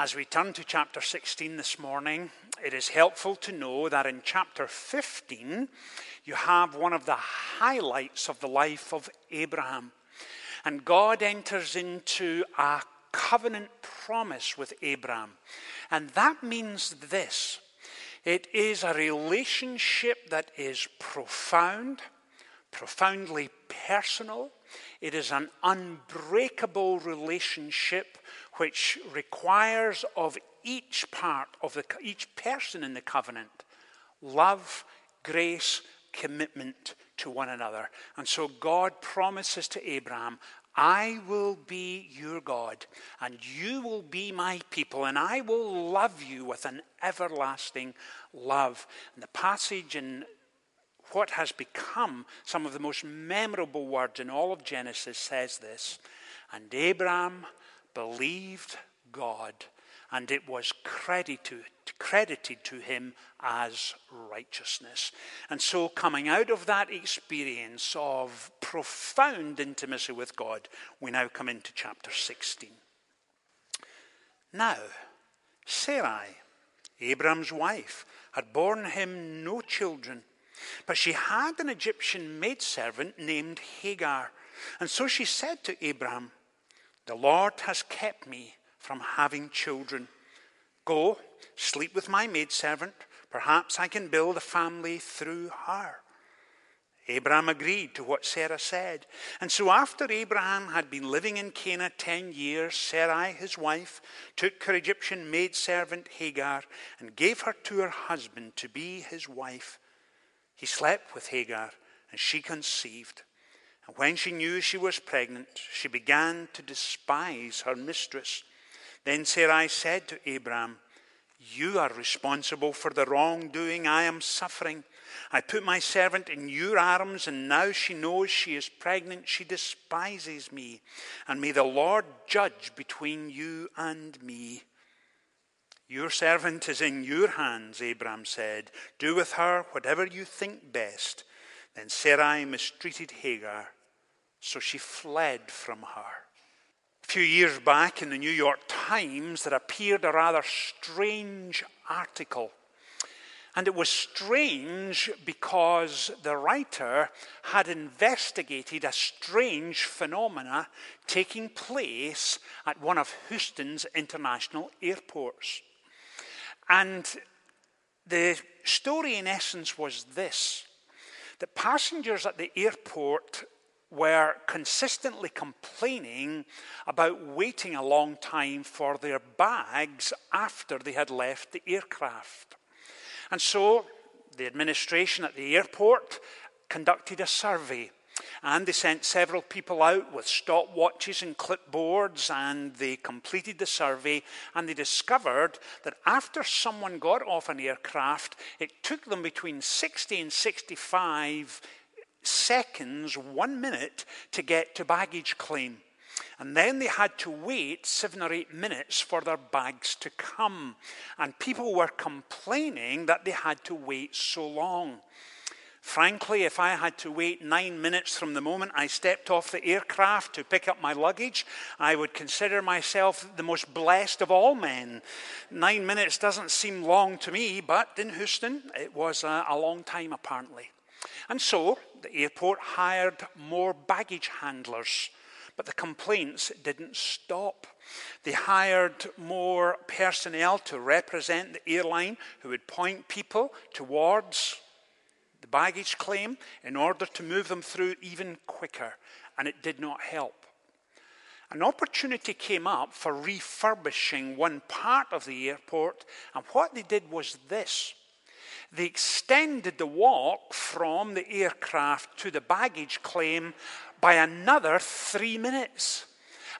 As we turn to chapter 16 this morning, it is helpful to know that in chapter 15, you have one of the highlights of the life of Abraham. And God enters into a covenant promise with Abraham. And that means this it is a relationship that is profound, profoundly personal. It is an unbreakable relationship which requires of each part of the each person in the covenant love, grace, commitment to one another. And so God promises to Abraham, I will be your God, and you will be my people, and I will love you with an everlasting love. And the passage in what has become some of the most memorable words in all of Genesis says this And Abraham believed God, and it was credited, credited to him as righteousness. And so, coming out of that experience of profound intimacy with God, we now come into chapter 16. Now, Sarai, Abram's wife, had borne him no children, but she had an Egyptian maidservant named Hagar. And so she said to Abraham, The Lord has kept me from having children. Go, sleep with my maidservant. Perhaps I can build a family through her. Abraham agreed to what Sarah said. And so, after Abraham had been living in Canaan ten years, Sarai, his wife, took her Egyptian maidservant Hagar and gave her to her husband to be his wife. He slept with Hagar, and she conceived. And when she knew she was pregnant, she began to despise her mistress. Then Sarai said to Abraham, You are responsible for the wrongdoing I am suffering. I put my servant in your arms, and now she knows she is pregnant. She despises me. And may the Lord judge between you and me. Your servant is in your hands, Abraham said. Do with her whatever you think best. Then Sarai mistreated Hagar, so she fled from her. A few years back in the New York Times, there appeared a rather strange article. And it was strange because the writer had investigated a strange phenomena taking place at one of Houston's international airports. And the story, in essence, was this that passengers at the airport were consistently complaining about waiting a long time for their bags after they had left the aircraft. And so the administration at the airport conducted a survey. And they sent several people out with stopwatches and clipboards, and they completed the survey. And they discovered that after someone got off an aircraft, it took them between 60 and 65 seconds, one minute, to get to baggage claim. And then they had to wait seven or eight minutes for their bags to come. And people were complaining that they had to wait so long. Frankly, if I had to wait nine minutes from the moment I stepped off the aircraft to pick up my luggage, I would consider myself the most blessed of all men. Nine minutes doesn't seem long to me, but in Houston, it was a, a long time apparently. And so the airport hired more baggage handlers, but the complaints didn't stop. They hired more personnel to represent the airline who would point people towards the baggage claim in order to move them through even quicker, and it did not help. An opportunity came up for refurbishing one part of the airport, and what they did was this they extended the walk from the aircraft to the baggage claim by another three minutes.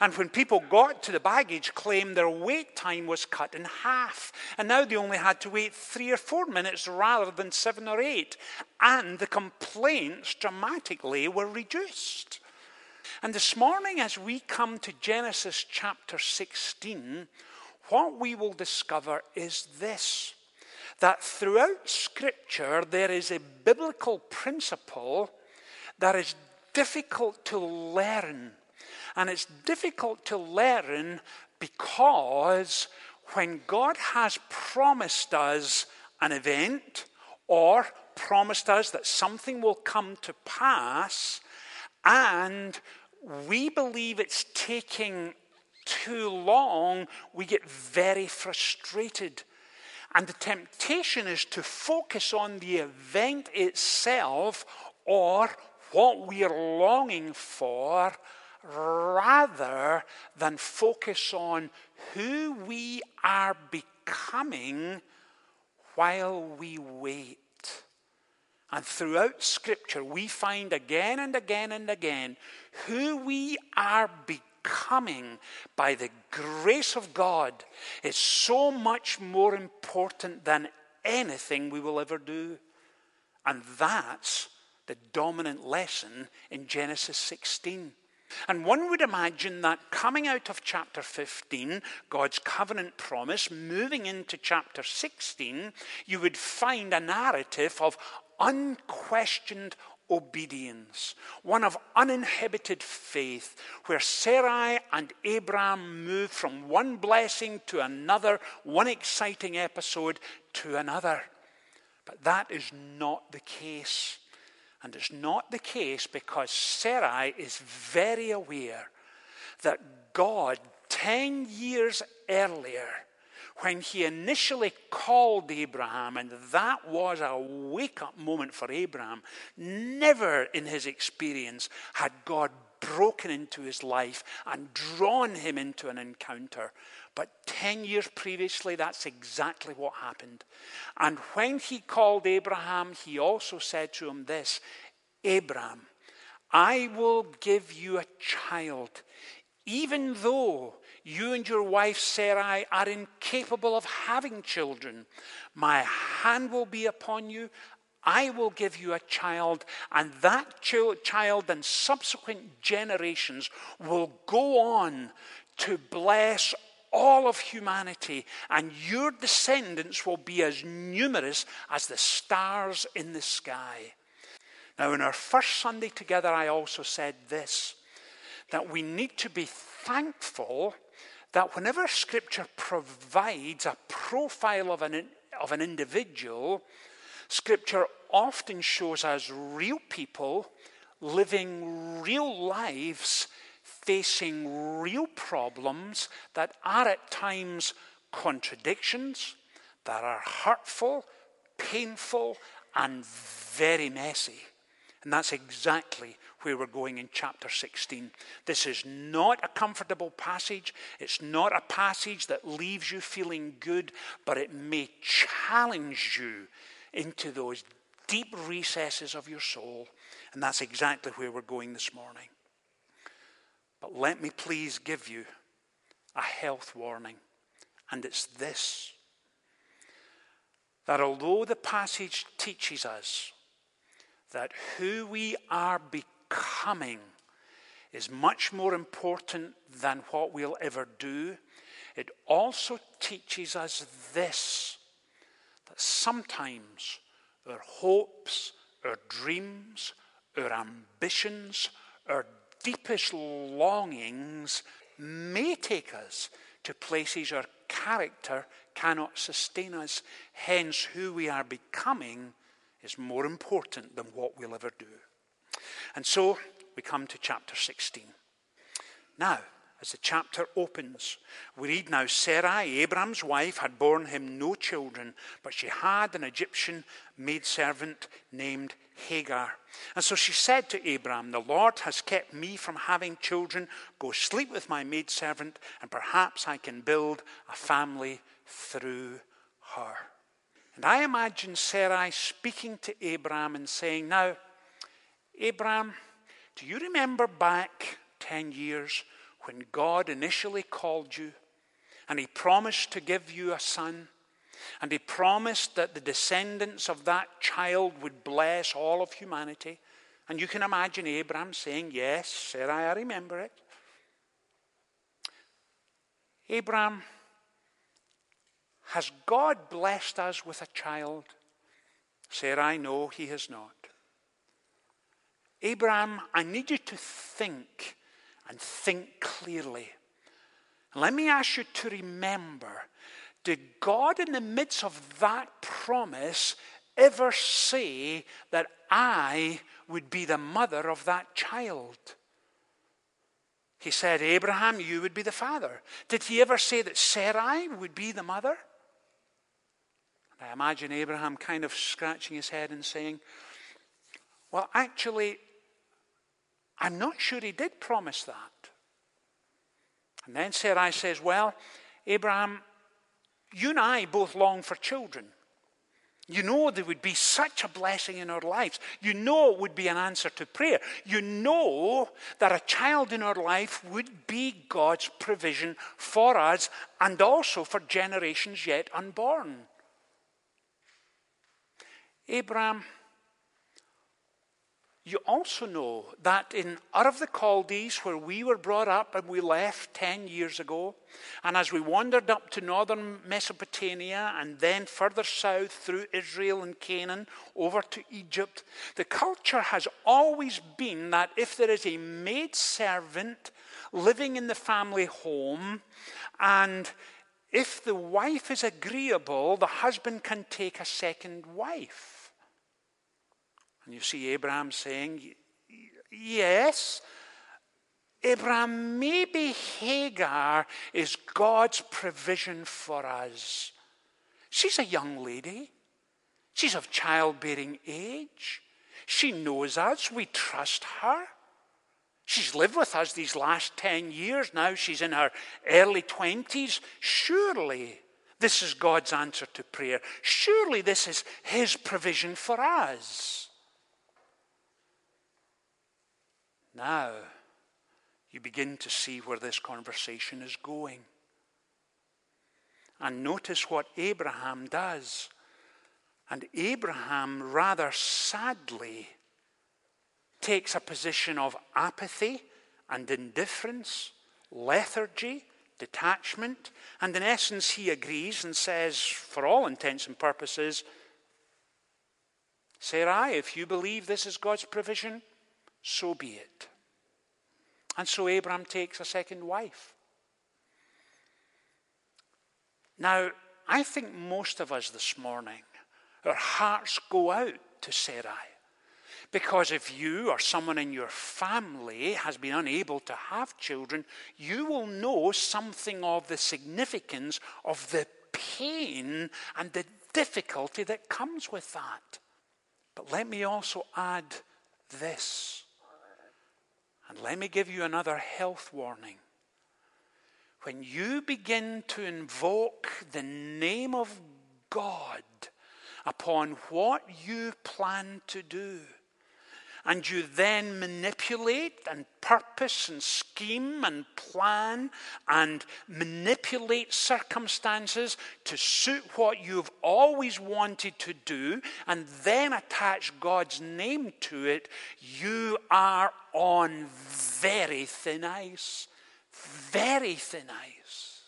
And when people got to the baggage claim, their wait time was cut in half. And now they only had to wait three or four minutes rather than seven or eight. And the complaints dramatically were reduced. And this morning, as we come to Genesis chapter 16, what we will discover is this that throughout Scripture there is a biblical principle that is difficult to learn. And it's difficult to learn because when God has promised us an event or promised us that something will come to pass, and we believe it's taking too long, we get very frustrated. And the temptation is to focus on the event itself or what we are longing for rather than focus on who we are becoming while we wait. And throughout Scripture, we find again and again and again who we are becoming by the grace of God is so much more important than anything we will ever do. And that's the dominant lesson in Genesis 16. And one would imagine that coming out of chapter 15, God's covenant promise, moving into chapter 16, you would find a narrative of unquestioned obedience, one of uninhibited faith, where Sarai and Abraham move from one blessing to another, one exciting episode to another. But that is not the case. And it's not the case because Sarai is very aware that God, 10 years earlier, when he initially called Abraham, and that was a wake up moment for Abraham, never in his experience had God broken into his life and drawn him into an encounter. But 10 years previously, that's exactly what happened. And when he called Abraham, he also said to him this Abraham, I will give you a child, even though you and your wife Sarai are incapable of having children. My hand will be upon you. I will give you a child, and that child and subsequent generations will go on to bless all of humanity, and your descendants will be as numerous as the stars in the sky. Now, in our first Sunday together, I also said this that we need to be thankful that whenever Scripture provides a profile of an, of an individual, Scripture often shows us real people living real lives, facing real problems that are at times contradictions, that are hurtful, painful, and very messy. And that's exactly where we're going in chapter 16. This is not a comfortable passage. It's not a passage that leaves you feeling good, but it may challenge you into those deep recesses of your soul. And that's exactly where we're going this morning. But let me please give you a health warning, and it's this that although the passage teaches us that who we are becoming is much more important than what we'll ever do. It also teaches us this that sometimes our hopes, our dreams, our ambitions, our deepest longings may take us to places our character cannot sustain us. Hence, who we are becoming is more important than what we'll ever do. And so we come to chapter 16. Now, as the chapter opens, we read now Sarai, Abraham's wife, had borne him no children, but she had an Egyptian maidservant named Hagar. And so she said to Abraham, The Lord has kept me from having children. Go sleep with my maidservant, and perhaps I can build a family through her. And I imagine Sarai speaking to Abraham and saying, Now, Abraham, do you remember back 10 years when God initially called you and he promised to give you a son? And he promised that the descendants of that child would bless all of humanity. And you can imagine Abraham saying, Yes, Sarai, I remember it. Abraham, has God blessed us with a child? Sarai, no, he has not. Abraham, I need you to think and think clearly. let me ask you to remember did God, in the midst of that promise, ever say that I would be the mother of that child? He said, Abraham, you would be the father. Did he ever say that Sarai would be the mother? I imagine Abraham kind of scratching his head and saying, Well, actually, I'm not sure he did promise that. And then Sarai says, Well, Abraham, you and I both long for children. You know there would be such a blessing in our lives. You know it would be an answer to prayer. You know that a child in our life would be God's provision for us and also for generations yet unborn. Abraham, you also know that in Ur of the Chaldees, where we were brought up and we left 10 years ago, and as we wandered up to northern Mesopotamia and then further south through Israel and Canaan over to Egypt, the culture has always been that if there is a maid servant living in the family home and if the wife is agreeable, the husband can take a second wife. And you see Abraham saying, Yes, Abraham, maybe Hagar is God's provision for us. She's a young lady. She's of childbearing age. She knows us. We trust her. She's lived with us these last 10 years. Now she's in her early 20s. Surely this is God's answer to prayer. Surely this is His provision for us. Now, you begin to see where this conversation is going. And notice what Abraham does. And Abraham rather sadly takes a position of apathy and indifference, lethargy, detachment, and in essence, he agrees and says, for all intents and purposes, Sarai, if you believe this is God's provision, so be it. And so Abraham takes a second wife. Now, I think most of us this morning, our hearts go out to Sarai. Because if you or someone in your family has been unable to have children, you will know something of the significance of the pain and the difficulty that comes with that. But let me also add this and let me give you another health warning. When you begin to invoke the name of God upon what you plan to do, and you then manipulate and purpose and scheme and plan and manipulate circumstances to suit what you've always wanted to do, and then attach God's name to it, you are on very thin ice. Very thin ice.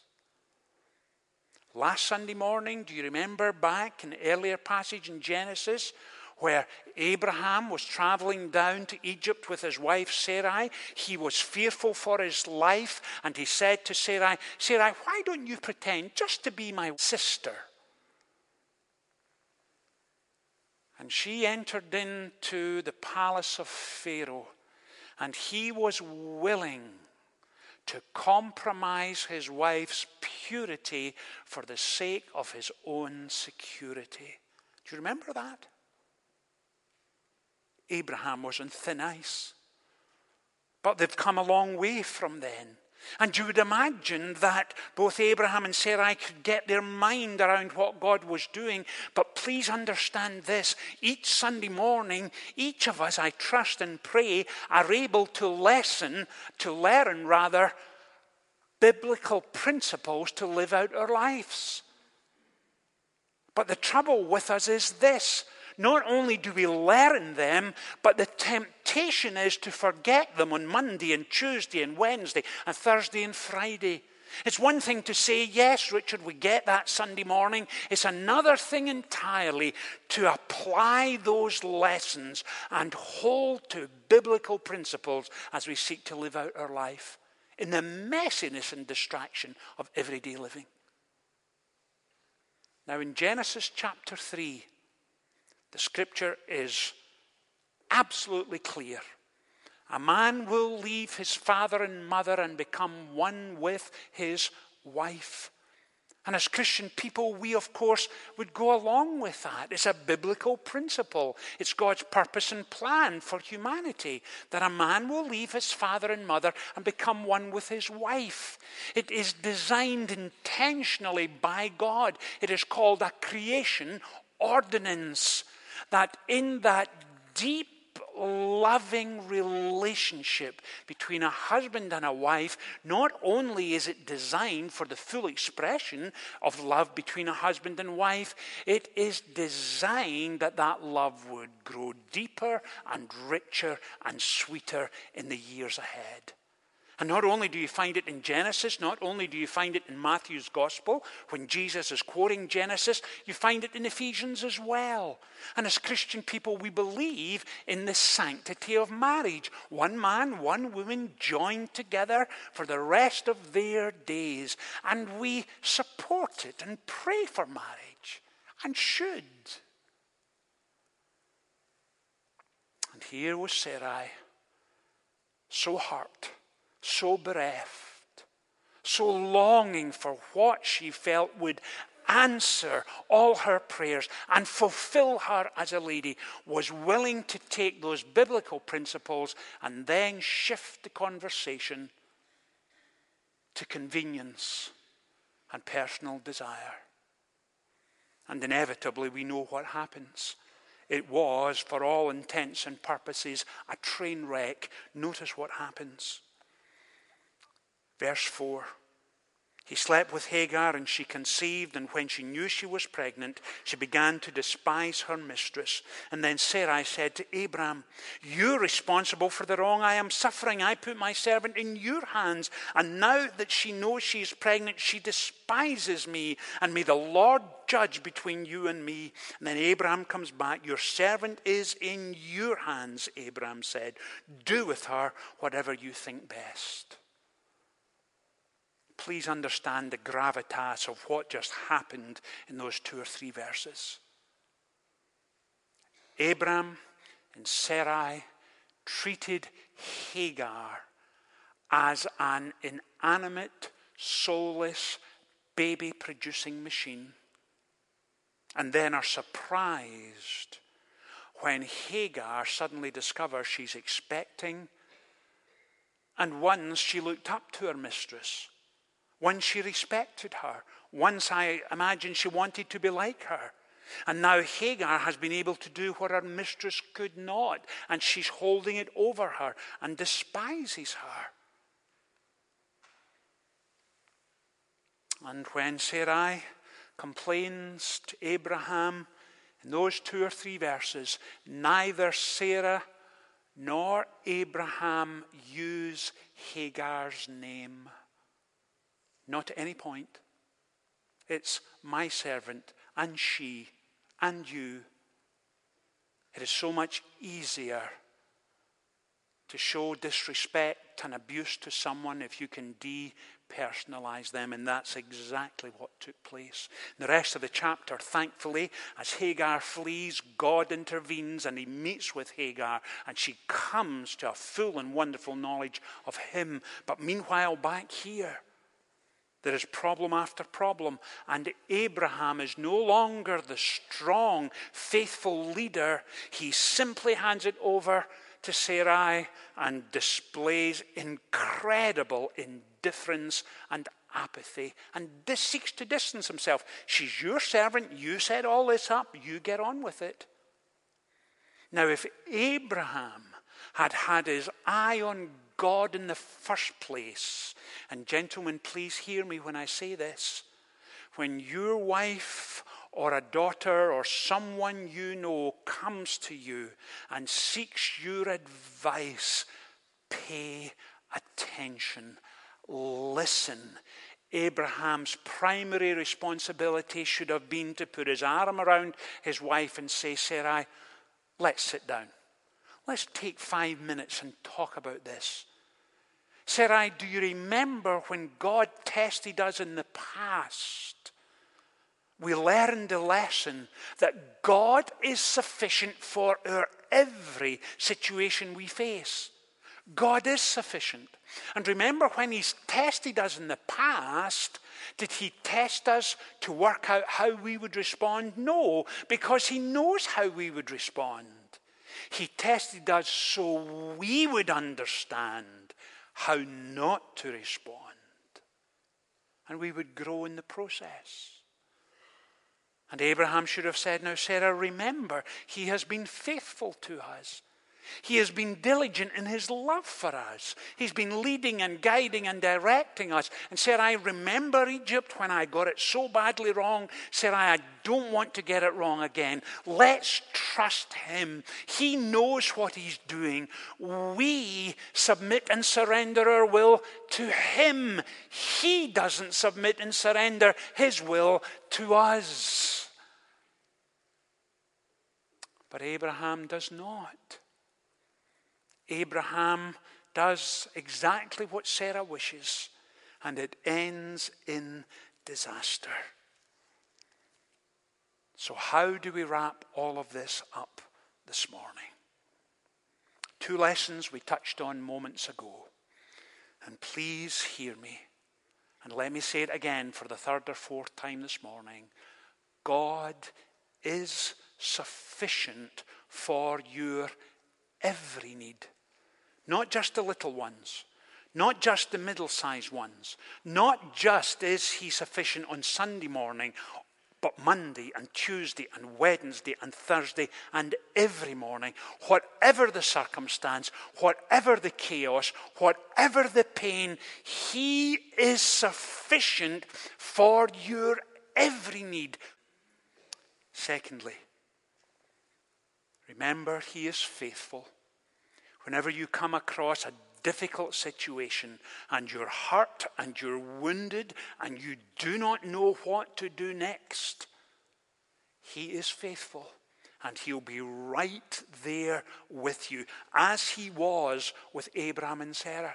Last Sunday morning, do you remember back in the earlier passage in Genesis where Abraham was traveling down to Egypt with his wife Sarai. He was fearful for his life, and he said to Sarai, Sarai, why don't you pretend just to be my sister? And she entered into the palace of Pharaoh, and he was willing to compromise his wife's purity for the sake of his own security. Do you remember that? Abraham was on thin ice. But they've come a long way from then. And you would imagine that both Abraham and Sarai could get their mind around what God was doing. But please understand this each Sunday morning, each of us, I trust and pray, are able to lesson, to learn rather, biblical principles to live out our lives. But the trouble with us is this not only do we learn them, but the temptation is to forget them on Monday and Tuesday and Wednesday and Thursday and Friday. It's one thing to say, yes, Richard, we get that Sunday morning. It's another thing entirely to apply those lessons and hold to biblical principles as we seek to live out our life in the messiness and distraction of everyday living. Now, in Genesis chapter 3, the scripture is absolutely clear. A man will leave his father and mother and become one with his wife. And as Christian people, we of course would go along with that. It's a biblical principle. It's God's purpose and plan for humanity that a man will leave his father and mother and become one with his wife. It is designed intentionally by God. It is called a creation ordinance. That in that deep loving relationship between a husband and a wife, not only is it designed for the full expression of love between a husband and wife, it is designed that that love would grow deeper and richer and sweeter in the years ahead. And not only do you find it in Genesis, not only do you find it in Matthew's Gospel, when Jesus is quoting Genesis, you find it in Ephesians as well. And as Christian people, we believe in the sanctity of marriage. One man, one woman joined together for the rest of their days. And we support it and pray for marriage, and should. And here was Sarai, so hurt so bereft, so longing for what she felt would answer all her prayers and fulfill her as a lady, was willing to take those biblical principles and then shift the conversation to convenience and personal desire. And inevitably, we know what happens. It was, for all intents and purposes, a train wreck. Notice what happens. Verse 4 He slept with Hagar, and she conceived, and when she knew she was pregnant, she began to despise her mistress. And then Sarai said to Abram, You're responsible for the wrong I am suffering. I put my servant in your hands, and now that she knows she is pregnant, she despises me. And may the Lord judge between you and me. And then Abraham comes back. Your servant is in your hands, Abraham said. Do with her whatever you think best please understand the gravitas of what just happened in those two or three verses. Abram and Sarai treated Hagar as an inanimate, soulless, baby producing machine, and then are surprised when Hagar suddenly discovers she's expecting. And once she looked up to her mistress once she respected her. Once I imagine she wanted to be like her. And now Hagar has been able to do what her mistress could not, and she's holding it over her and despises her. And when Sarai complains to Abraham in those two or three verses, neither Sarah nor Abraham use Hagar's name. Not at any point. It's my servant and she and you. It is so much easier to show disrespect and abuse to someone if you can depersonalize them, and that's exactly what took place. In the rest of the chapter, thankfully, as Hagar flees, God intervenes and he meets with Hagar, and she comes to a full and wonderful knowledge of him. But meanwhile, back here, there is problem after problem, and Abraham is no longer the strong, faithful leader. He simply hands it over to Sarai and displays incredible indifference and apathy and this seeks to distance himself. She's your servant. You set all this up. You get on with it. Now, if Abraham had had his eye on God in the first place. And, gentlemen, please hear me when I say this. When your wife or a daughter or someone you know comes to you and seeks your advice, pay attention. Listen. Abraham's primary responsibility should have been to put his arm around his wife and say, Sarai, let's sit down. Let's take five minutes and talk about this. Sarai, do you remember when God tested us in the past? we learned a lesson that God is sufficient for our every situation we face. God is sufficient. And remember, when He's tested us in the past, did He test us to work out how we would respond? No, because He knows how we would respond. He tested us so we would understand how not to respond. And we would grow in the process. And Abraham should have said, Now, Sarah, remember, he has been faithful to us. He has been diligent in his love for us. He's been leading and guiding and directing us. And said, I remember Egypt when I got it so badly wrong. Said, I don't want to get it wrong again. Let's trust him. He knows what he's doing. We submit and surrender our will to him. He doesn't submit and surrender his will to us. But Abraham does not. Abraham does exactly what Sarah wishes, and it ends in disaster. So, how do we wrap all of this up this morning? Two lessons we touched on moments ago. And please hear me. And let me say it again for the third or fourth time this morning God is sufficient for your every need. Not just the little ones, not just the middle sized ones, not just is He sufficient on Sunday morning, but Monday and Tuesday and Wednesday and Thursday and every morning, whatever the circumstance, whatever the chaos, whatever the pain, He is sufficient for your every need. Secondly, remember He is faithful. Whenever you come across a difficult situation and you're hurt and you're wounded and you do not know what to do next, He is faithful and He'll be right there with you, as He was with Abraham and Sarah.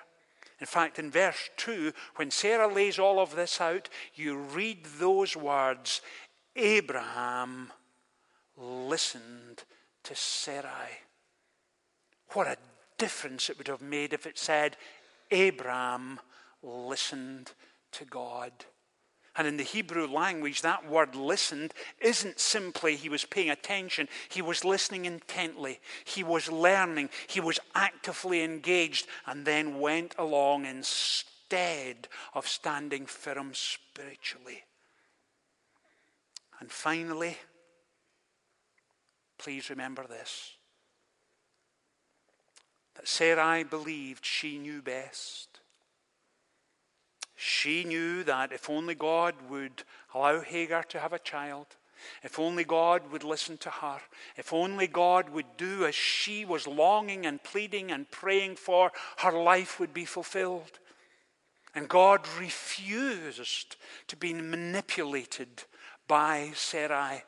In fact, in verse 2, when Sarah lays all of this out, you read those words Abraham listened to Sarai. What a difference it would have made if it said, Abraham listened to God. And in the Hebrew language, that word listened isn't simply he was paying attention, he was listening intently, he was learning, he was actively engaged, and then went along instead of standing firm spiritually. And finally, please remember this that Sarai believed she knew best. She knew that if only God would allow Hagar to have a child, if only God would listen to her, if only God would do as she was longing and pleading and praying for, her life would be fulfilled. And God refused to be manipulated by Sarai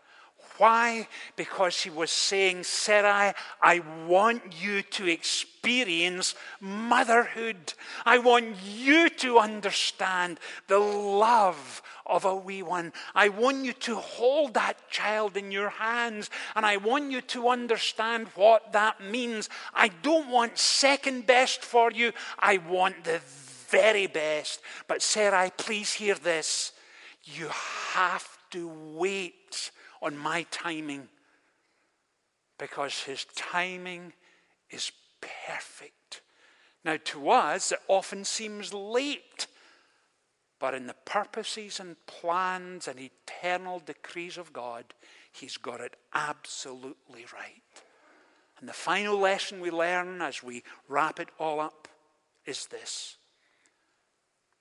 why? Because he was saying, Sarai, I want you to experience motherhood. I want you to understand the love of a wee one. I want you to hold that child in your hands, and I want you to understand what that means. I don't want second best for you, I want the very best. But, Sarai, please hear this. You have to wait on my timing because his timing is perfect. Now, to us, it often seems late, but in the purposes and plans and eternal decrees of God, he's got it absolutely right. And the final lesson we learn as we wrap it all up is this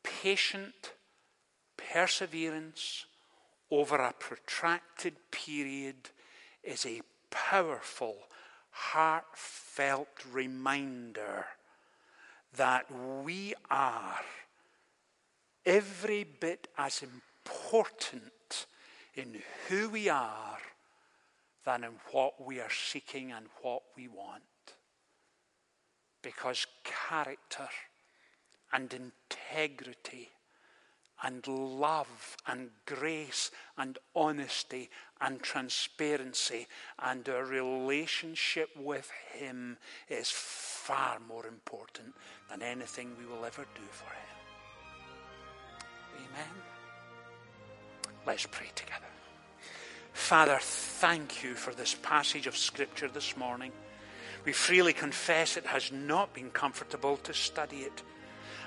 patient perseverance over a protracted period is a powerful, heartfelt reminder that we are every bit as important in who we are than in what we are seeking and what we want. Because character and integrity and love and grace and honesty and transparency and our relationship with Him is far more important than anything we will ever do for Him. Amen. Let's pray together. Father, thank you for this passage of Scripture this morning. We freely confess it has not been comfortable to study it.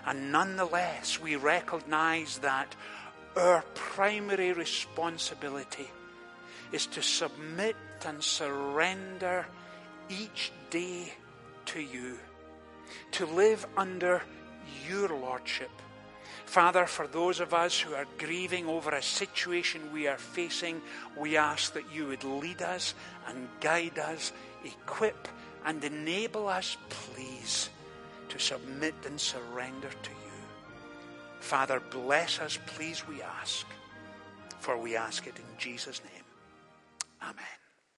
And nonetheless, we recognize that our primary responsibility is to submit and surrender each day to you, to live under your lordship. Father, for those of us who are grieving over a situation we are facing, we ask that you would lead us and guide us, equip and enable us, please, to submit and surrender to you. Father, bless us, please, we ask, for we ask it in Jesus' name. Amen.